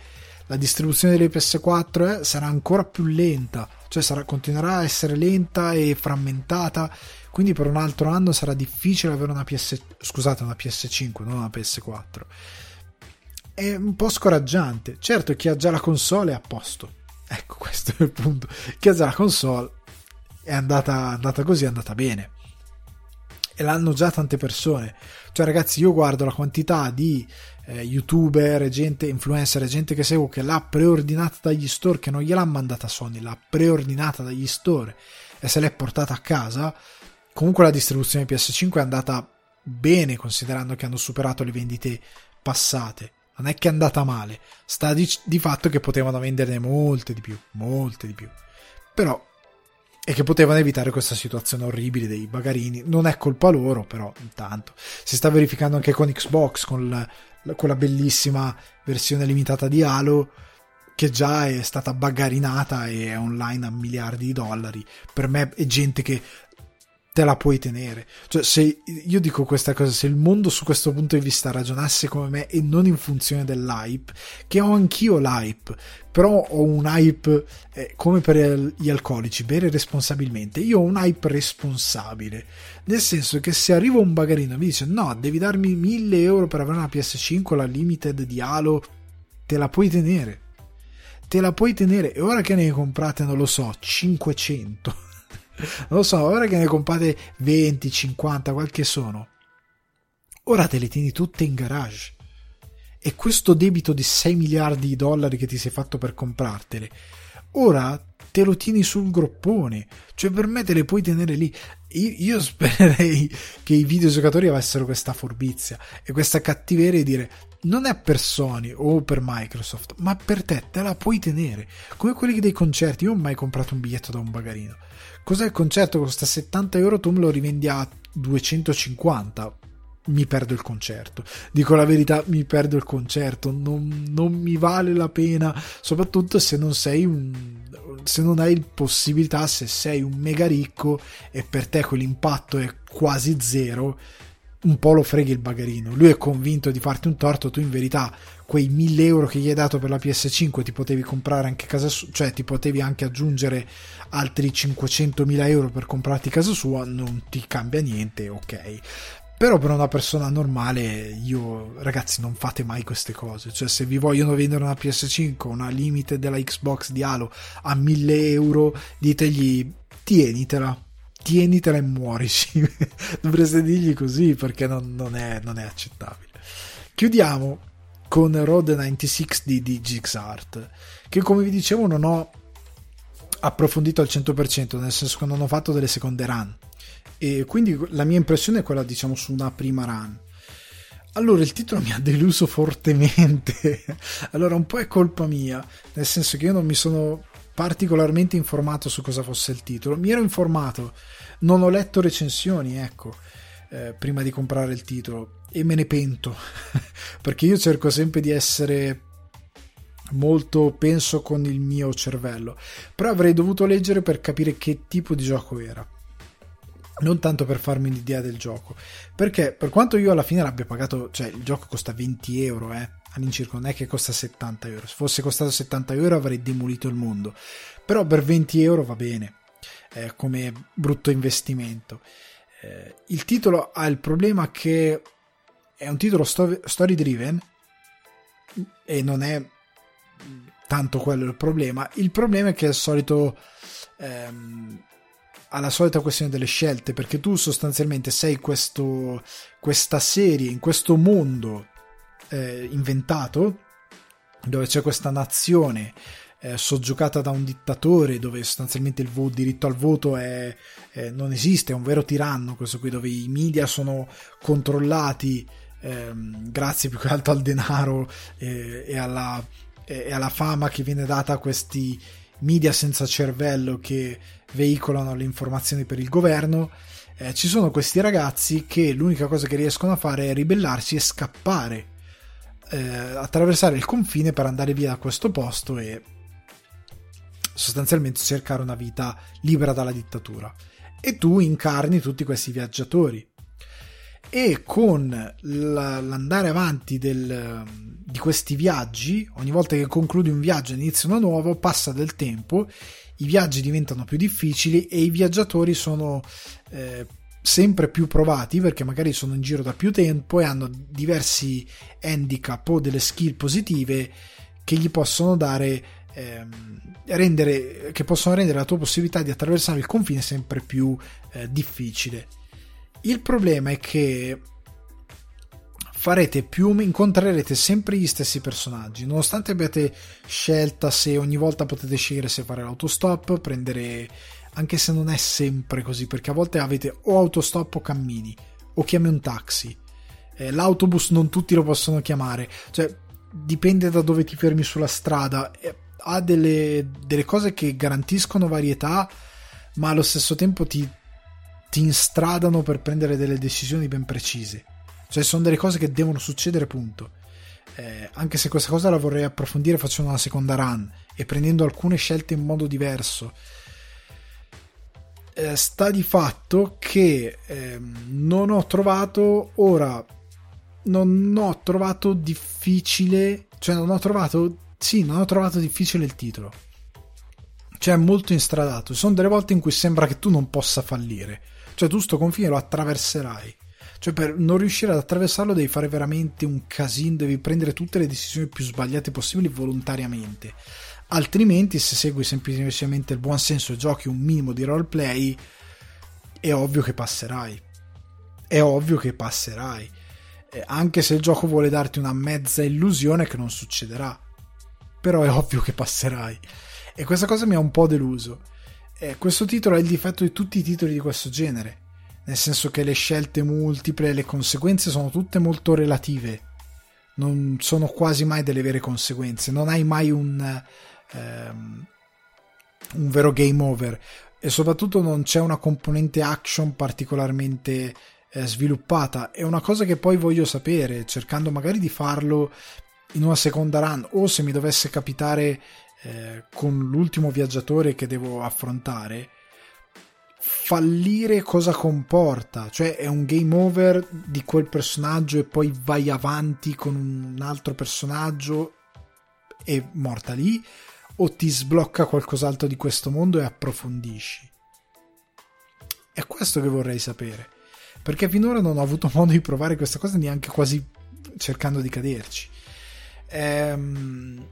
la distribuzione delle PS4 eh, sarà ancora più lenta, cioè sarà, continuerà a essere lenta e frammentata. Quindi per un altro anno sarà difficile avere una PS, scusate, una PS5, non una PS4. È un po' scoraggiante. Certo, chi ha già la console è a posto. Ecco, [laughs] questo è il punto. Chi ha già la console è andata, andata così, è andata bene e l'hanno già tante persone. Cioè, ragazzi, io guardo la quantità di eh, youtuber, gente, influencer, gente che seguo che l'ha preordinata dagli store, che non gliel'ha mandata Sony, l'ha preordinata dagli store e se l'è portata a casa. Comunque la distribuzione PS5 è andata bene considerando che hanno superato le vendite passate. Non è che è andata male, sta di, di fatto che potevano venderne molte di più, molte di più. Però e che potevano evitare questa situazione orribile dei bagarini. Non è colpa loro, però intanto si sta verificando anche con Xbox, con quella bellissima versione limitata di Halo che già è stata bagarinata e è online a miliardi di dollari. Per me è gente che te la puoi tenere. Cioè, se io dico questa cosa, se il mondo su questo punto di vista ragionasse come me e non in funzione dell'hype, che ho anch'io l'hype, però ho un hype eh, come per gli alcolici, bere responsabilmente. Io ho un hype responsabile, nel senso che se arriva un bagarino e mi dice no, devi darmi 1000 euro per avere una PS5, la limited di Halo, te la puoi tenere. Te la puoi tenere e ora che ne hai comprate, non lo so, 500 non lo so, ora che ne comprate 20, 50, quel che sono, ora te le tieni tutte in garage. E questo debito di 6 miliardi di dollari che ti sei fatto per comprartele, ora te lo tieni sul groppone, cioè per me te le puoi tenere lì. Io, [laughs] spererei che i videogiocatori avessero questa furbizia e questa cattiveria di dire non è per Sony o per Microsoft, ma per te te la puoi tenere. Come quelli dei concerti, io non ho mai comprato un biglietto da un bagarino. Cos'è il concerto? Costa 70 euro, tu me lo rivendi a 250 mi perdo il concerto. Dico la verità, mi perdo il concerto. Non, non, mi vale la pena, soprattutto se non sei un. Se non hai possibilità, se sei un mega ricco e per te quell'impatto è quasi zero, un po' lo freghi il bagarino. Lui è convinto di farti un torto, tu in verità quei 1000 euro che gli hai dato per la PS5 ti potevi comprare anche casa sua, cioè ti potevi anche aggiungere altri 500.000 euro per comprarti casa sua, non ti cambia niente, ok. Però per una persona normale, io, ragazzi, non fate mai queste cose. Cioè, se vi vogliono vendere una PS5, una limite della Xbox di Halo a 1000 euro, ditegli, tienitela. Tienitela e muorici. [laughs] Dovreste dirgli così perché non, non, è, non è accettabile. Chiudiamo con Road 96 di, di Art, che come vi dicevo non ho approfondito al 100%, nel senso che non ho fatto delle seconde run e quindi la mia impressione è quella, diciamo, su una prima run. Allora, il titolo mi ha deluso fortemente. [laughs] allora, un po' è colpa mia, nel senso che io non mi sono particolarmente informato su cosa fosse il titolo. Mi ero informato, non ho letto recensioni, ecco, eh, prima di comprare il titolo e me ne pento, [laughs] perché io cerco sempre di essere molto penso con il mio cervello, però avrei dovuto leggere per capire che tipo di gioco era. Non tanto per farmi l'idea del gioco perché per quanto io alla fine l'abbia pagato cioè il gioco costa 20 euro eh, all'incirca non è che costa 70 euro. Se fosse costato 70 euro avrei demolito il mondo però per 20 euro va bene eh, come brutto investimento. Eh, il titolo ha il problema che è un titolo story driven e non è tanto quello il problema. Il problema è che è il solito ehm, alla solita questione delle scelte, perché tu sostanzialmente sei questo, questa serie in questo mondo eh, inventato, dove c'è questa nazione eh, soggiocata da un dittatore, dove sostanzialmente il vo- diritto al voto è, eh, non esiste, è un vero tiranno, questo qui, dove i media sono controllati ehm, grazie più che altro al denaro eh, e alla, e alla fama che viene data a questi media senza cervello che veicolano le informazioni per il governo. Eh, ci sono questi ragazzi che l'unica cosa che riescono a fare è ribellarsi e scappare, eh, attraversare il confine per andare via da questo posto e sostanzialmente cercare una vita libera dalla dittatura. E tu incarni tutti questi viaggiatori. E con l'andare avanti del, di questi viaggi, ogni volta che concludi un viaggio e inizi uno nuovo, passa del tempo i viaggi diventano più difficili e i viaggiatori sono eh, sempre più provati perché magari sono in giro da più tempo e hanno diversi handicap o delle skill positive che gli possono dare ehm, rendere che possono rendere la tua possibilità di attraversare il confine sempre più eh, difficile il problema è che farete più, incontrerete sempre gli stessi personaggi, nonostante abbiate scelta se ogni volta potete scegliere se fare l'autostop, prendere, anche se non è sempre così, perché a volte avete o autostop o cammini, o chiami un taxi. Eh, l'autobus non tutti lo possono chiamare, cioè dipende da dove ti fermi sulla strada, eh, ha delle, delle cose che garantiscono varietà, ma allo stesso tempo ti, ti instradano per prendere delle decisioni ben precise. Cioè, sono delle cose che devono succedere, punto. Eh, anche se questa cosa la vorrei approfondire facendo una seconda run e prendendo alcune scelte in modo diverso. Eh, sta di fatto che eh, non ho trovato ora non ho trovato difficile cioè non ho trovato sì non ho trovato difficile il titolo cioè è molto instradato sono delle volte in cui sembra che tu non possa fallire cioè tu sto confine lo attraverserai cioè, per non riuscire ad attraversarlo devi fare veramente un casino, devi prendere tutte le decisioni più sbagliate possibili volontariamente. Altrimenti, se segui semplicemente il buon senso e giochi un minimo di roleplay, è ovvio che passerai. È ovvio che passerai. Anche se il gioco vuole darti una mezza illusione che non succederà. Però è ovvio che passerai. E questa cosa mi ha un po' deluso. Eh, questo titolo è il difetto di tutti i titoli di questo genere, nel senso che le scelte multiple, le conseguenze sono tutte molto relative, non sono quasi mai delle vere conseguenze, non hai mai un, ehm, un vero game over. E soprattutto non c'è una componente action particolarmente eh, sviluppata. È una cosa che poi voglio sapere, cercando magari di farlo in una seconda run o se mi dovesse capitare eh, con l'ultimo viaggiatore che devo affrontare fallire cosa comporta? Cioè è un game over di quel personaggio e poi vai avanti con un altro personaggio e morta lì? O ti sblocca qualcos'altro di questo mondo e approfondisci? È questo che vorrei sapere. Perché finora non ho avuto [laughs] modo di provare questa cosa neanche quasi cercando di caderci. Ehm,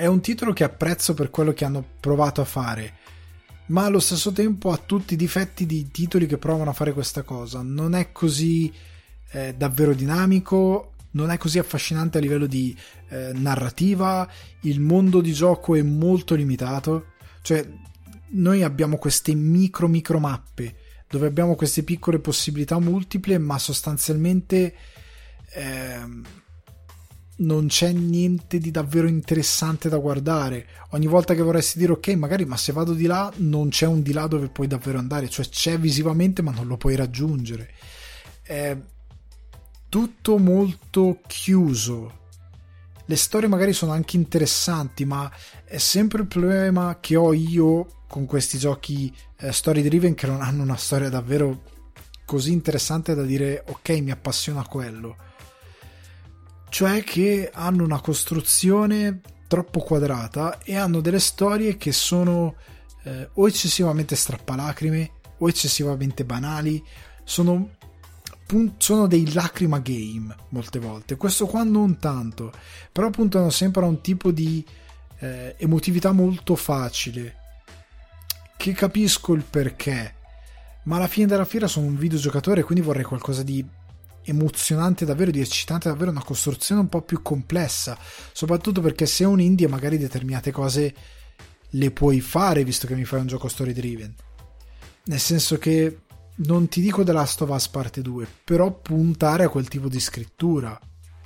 è un titolo che apprezzo per quello che hanno provato a fare, ma allo stesso tempo ha tutti i difetti di titoli che provano a fare questa cosa. Non è così eh, davvero dinamico, non è così affascinante a livello di eh, narrativa, il mondo di gioco è molto limitato, cioè noi abbiamo queste micro micro mappe dove abbiamo queste piccole possibilità multiple, ma sostanzialmente eh, non c'è niente di davvero interessante da guardare. Ogni volta che vorresti dire ok, magari ma se vado di là non c'è un di là dove puoi davvero andare, cioè c'è visivamente ma non lo puoi raggiungere. È tutto molto chiuso. Le storie magari sono anche interessanti, ma è sempre il problema che ho io con questi giochi eh, story driven che non hanno una storia davvero così interessante da dire ok, mi appassiona quello cioè che hanno una costruzione troppo quadrata e hanno delle storie che sono eh, o eccessivamente strappalacrime o eccessivamente banali, sono, sono dei lacrima game molte volte. Questo qua non tanto, però puntano sempre a un tipo di eh, emotività molto facile, che capisco il perché, ma alla fine della fiera sono un videogiocatore, quindi vorrei qualcosa di emozionante davvero, di eccitante davvero, una costruzione un po' più complessa, soprattutto perché se è un indie magari determinate cose le puoi fare visto che mi fai un gioco story driven. Nel senso che non ti dico The Last of Us parte 2, però puntare a quel tipo di scrittura,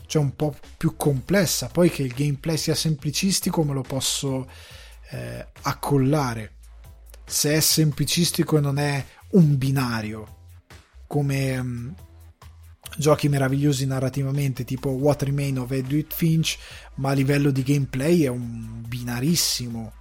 cioè un po' più complessa, poi che il gameplay sia semplicistico me lo posso eh, accollare. Se è semplicistico e non è un binario, come mm, giochi meravigliosi narrativamente tipo What Remain of Edward Finch ma a livello di gameplay è un binarissimo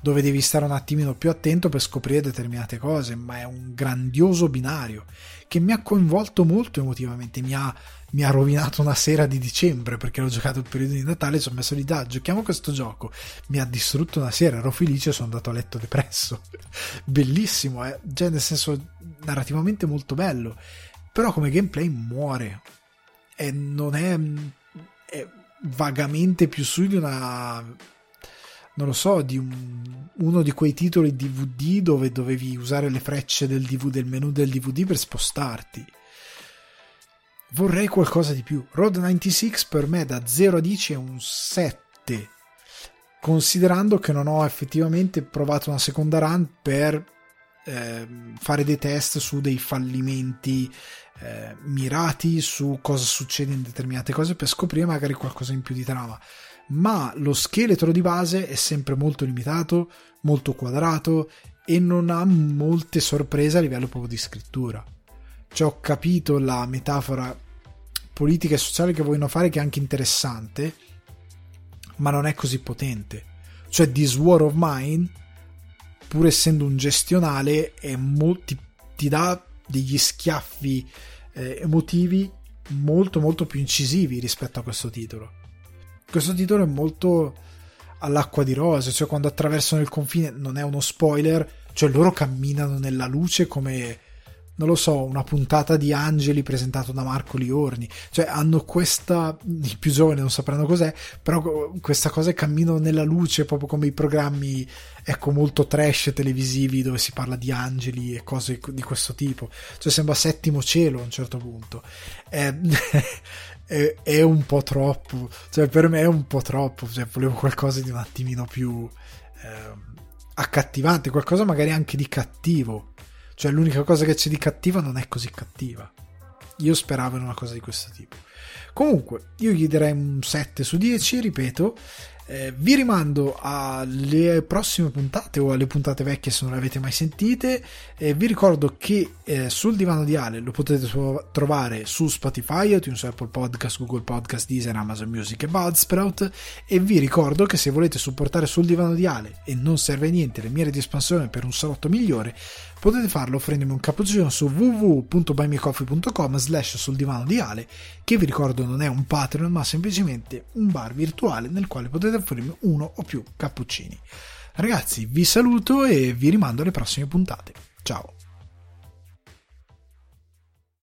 dove devi stare un attimino più attento per scoprire determinate cose ma è un grandioso binario che mi ha coinvolto molto emotivamente mi ha, mi ha rovinato una sera di dicembre perché l'ho giocato il periodo di Natale e sono messo lì da giochiamo questo gioco. Mi ha distrutto una sera ero felice e sono andato a letto depresso. [laughs] Bellissimo eh? cioè nel senso narrativamente molto bello però come gameplay muore e non è, è vagamente più su di una non lo so, di un, uno di quei titoli DVD dove dovevi usare le frecce del, DV, del menu del DVD per spostarti. Vorrei qualcosa di più. Road 96 per me da 0 a 10 è un 7, considerando che non ho effettivamente provato una seconda run per eh, fare dei test su dei fallimenti eh, mirati su cosa succede in determinate cose per scoprire magari qualcosa in più di trama. Ma lo scheletro di base è sempre molto limitato, molto quadrato e non ha molte sorprese a livello proprio di scrittura. Cioè ho capito la metafora politica e sociale che vogliono fare che è anche interessante, ma non è così potente. Cioè This War of Mine, pur essendo un gestionale, mo- ti, ti dà degli schiaffi eh, emotivi molto molto più incisivi rispetto a questo titolo. Questo titolo è molto all'acqua di rose, cioè quando attraversano il confine non è uno spoiler, cioè loro camminano nella luce come non lo so, una puntata di Angeli presentato da Marco Liorni, cioè hanno questa, i più giovani non sapranno cos'è, però questa cosa è cammino nella luce, proprio come i programmi, ecco, molto trash televisivi dove si parla di angeli e cose di questo tipo, cioè sembra settimo cielo a un certo punto. È, [laughs] è, è un po' troppo, cioè per me è un po' troppo, cioè volevo qualcosa di un attimino più... Eh, accattivante, qualcosa magari anche di cattivo cioè l'unica cosa che c'è di cattiva non è così cattiva. Io speravo in una cosa di questo tipo. Comunque, io gli darei un 7 su 10, ripeto, eh, vi rimando alle prossime puntate o alle puntate vecchie se non le avete mai sentite. Eh, vi ricordo che eh, sul divano di Ale lo potete trovare su Spotify, iTunes, Apple Podcast, Google Podcast, Deezer, Amazon Music e Budsprout. E vi ricordo che se volete supportare sul divano di Ale e non serve niente le mire di espansione per un salotto migliore, potete farlo offrendomi un cappuccino su www.buymecoffee.com slash sul divano di Ale che vi ricordo non è un Patreon ma semplicemente un bar virtuale nel quale potete offrirmi uno o più cappuccini. Ragazzi vi saluto e vi rimando alle prossime puntate. Ciao